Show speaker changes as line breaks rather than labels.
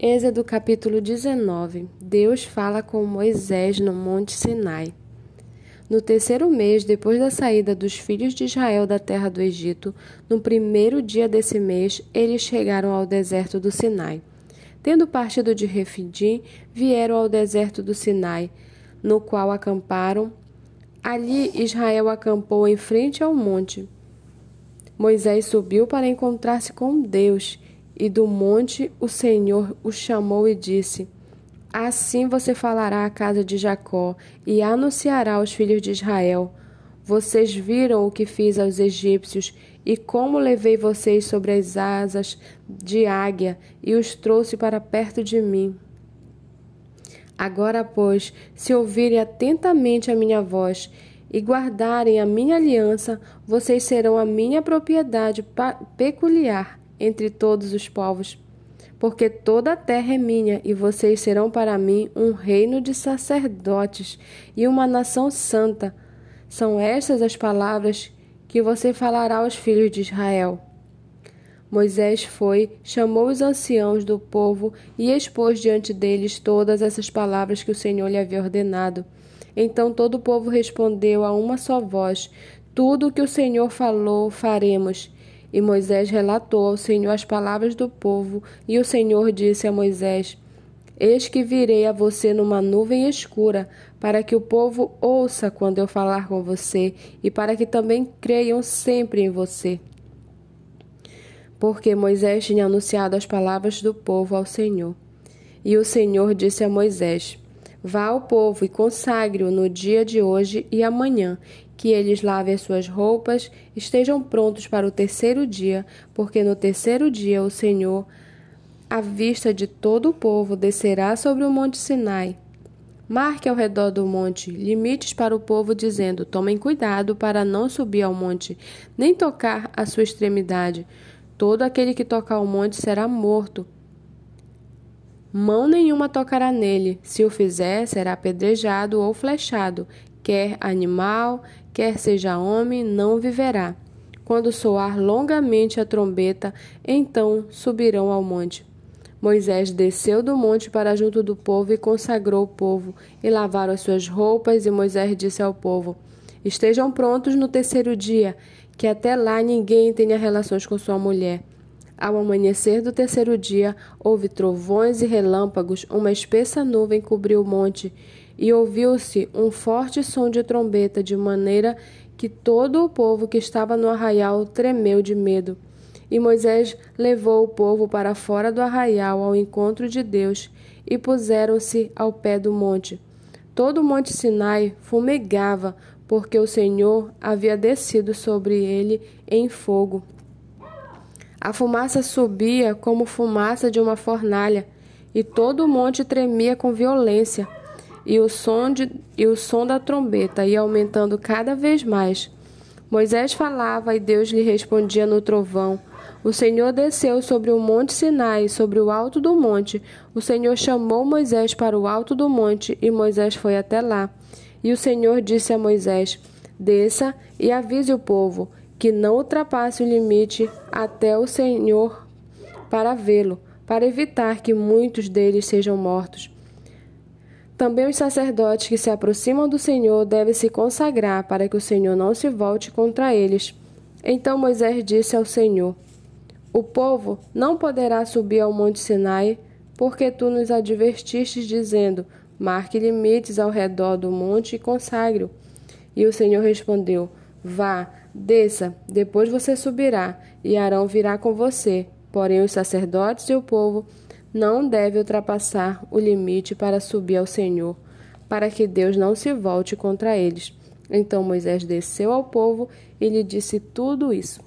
Êxodo capítulo 19 Deus fala com Moisés no Monte Sinai. No terceiro mês, depois da saída dos filhos de Israel da terra do Egito, no primeiro dia desse mês, eles chegaram ao deserto do Sinai. Tendo partido de Refidim, vieram ao deserto do Sinai, no qual acamparam. Ali Israel acampou em frente ao monte. Moisés subiu para encontrar-se com Deus e do monte o Senhor o chamou e disse: Assim você falará à casa de Jacó e anunciará aos filhos de Israel: Vocês viram o que fiz aos egípcios e como levei vocês sobre as asas de águia e os trouxe para perto de mim. Agora, pois, se ouvirem atentamente a minha voz e guardarem a minha aliança, vocês serão a minha propriedade peculiar entre todos os povos. Porque toda a terra é minha, e vocês serão para mim um reino de sacerdotes e uma nação santa. São estas as palavras que você falará aos filhos de Israel. Moisés foi, chamou os anciãos do povo e expôs diante deles todas essas palavras que o Senhor lhe havia ordenado. Então todo o povo respondeu a uma só voz: Tudo o que o Senhor falou, faremos. E Moisés relatou ao Senhor as palavras do povo, e o Senhor disse a Moisés: Eis que virei a você numa nuvem escura, para que o povo ouça quando eu falar com você, e para que também creiam sempre em você. Porque Moisés tinha anunciado as palavras do povo ao Senhor. E o Senhor disse a Moisés: Vá ao povo e consagre-o no dia de hoje e amanhã, que eles lavem as suas roupas, estejam prontos para o terceiro dia, porque no terceiro dia o Senhor, à vista de todo o povo, descerá sobre o monte Sinai. Marque ao redor do monte limites para o povo, dizendo: Tomem cuidado para não subir ao monte, nem tocar a sua extremidade. Todo aquele que tocar ao monte será morto. Mão nenhuma tocará nele. Se o fizer, será apedrejado ou flechado. Quer animal, quer seja homem, não viverá. Quando soar longamente a trombeta, então subirão ao monte. Moisés desceu do monte para junto do povo e consagrou o povo, e lavaram as suas roupas, e Moisés disse ao povo: Estejam prontos no terceiro dia, que até lá ninguém tenha relações com sua mulher. Ao amanhecer do terceiro dia, houve trovões e relâmpagos, uma espessa nuvem cobriu o monte, e ouviu-se um forte som de trombeta, de maneira que todo o povo que estava no arraial tremeu de medo. E Moisés levou o povo para fora do arraial ao encontro de Deus, e puseram-se ao pé do monte. Todo o monte Sinai fumegava, porque o Senhor havia descido sobre ele em fogo. A fumaça subia como fumaça de uma fornalha, e todo o monte tremia com violência e o som, de, e o som da trombeta ia aumentando cada vez mais. Moisés falava e Deus lhe respondia no trovão. O Senhor desceu sobre o monte Sinai, sobre o alto do monte. O Senhor chamou Moisés para o alto do monte e Moisés foi até lá. E o Senhor disse a Moisés: Desça e avise o povo que não ultrapasse o limite até o Senhor para vê-lo, para evitar que muitos deles sejam mortos. Também os sacerdotes que se aproximam do Senhor devem se consagrar para que o Senhor não se volte contra eles. Então Moisés disse ao Senhor: O povo não poderá subir ao monte Sinai, porque tu nos advertistes, dizendo: Marque limites ao redor do monte e consagre-o. E o Senhor respondeu: Vá, desça, depois você subirá, e Arão virá com você. Porém, os sacerdotes e o povo não deve ultrapassar o limite para subir ao Senhor, para que Deus não se volte contra eles. Então Moisés desceu ao povo e lhe disse tudo isso.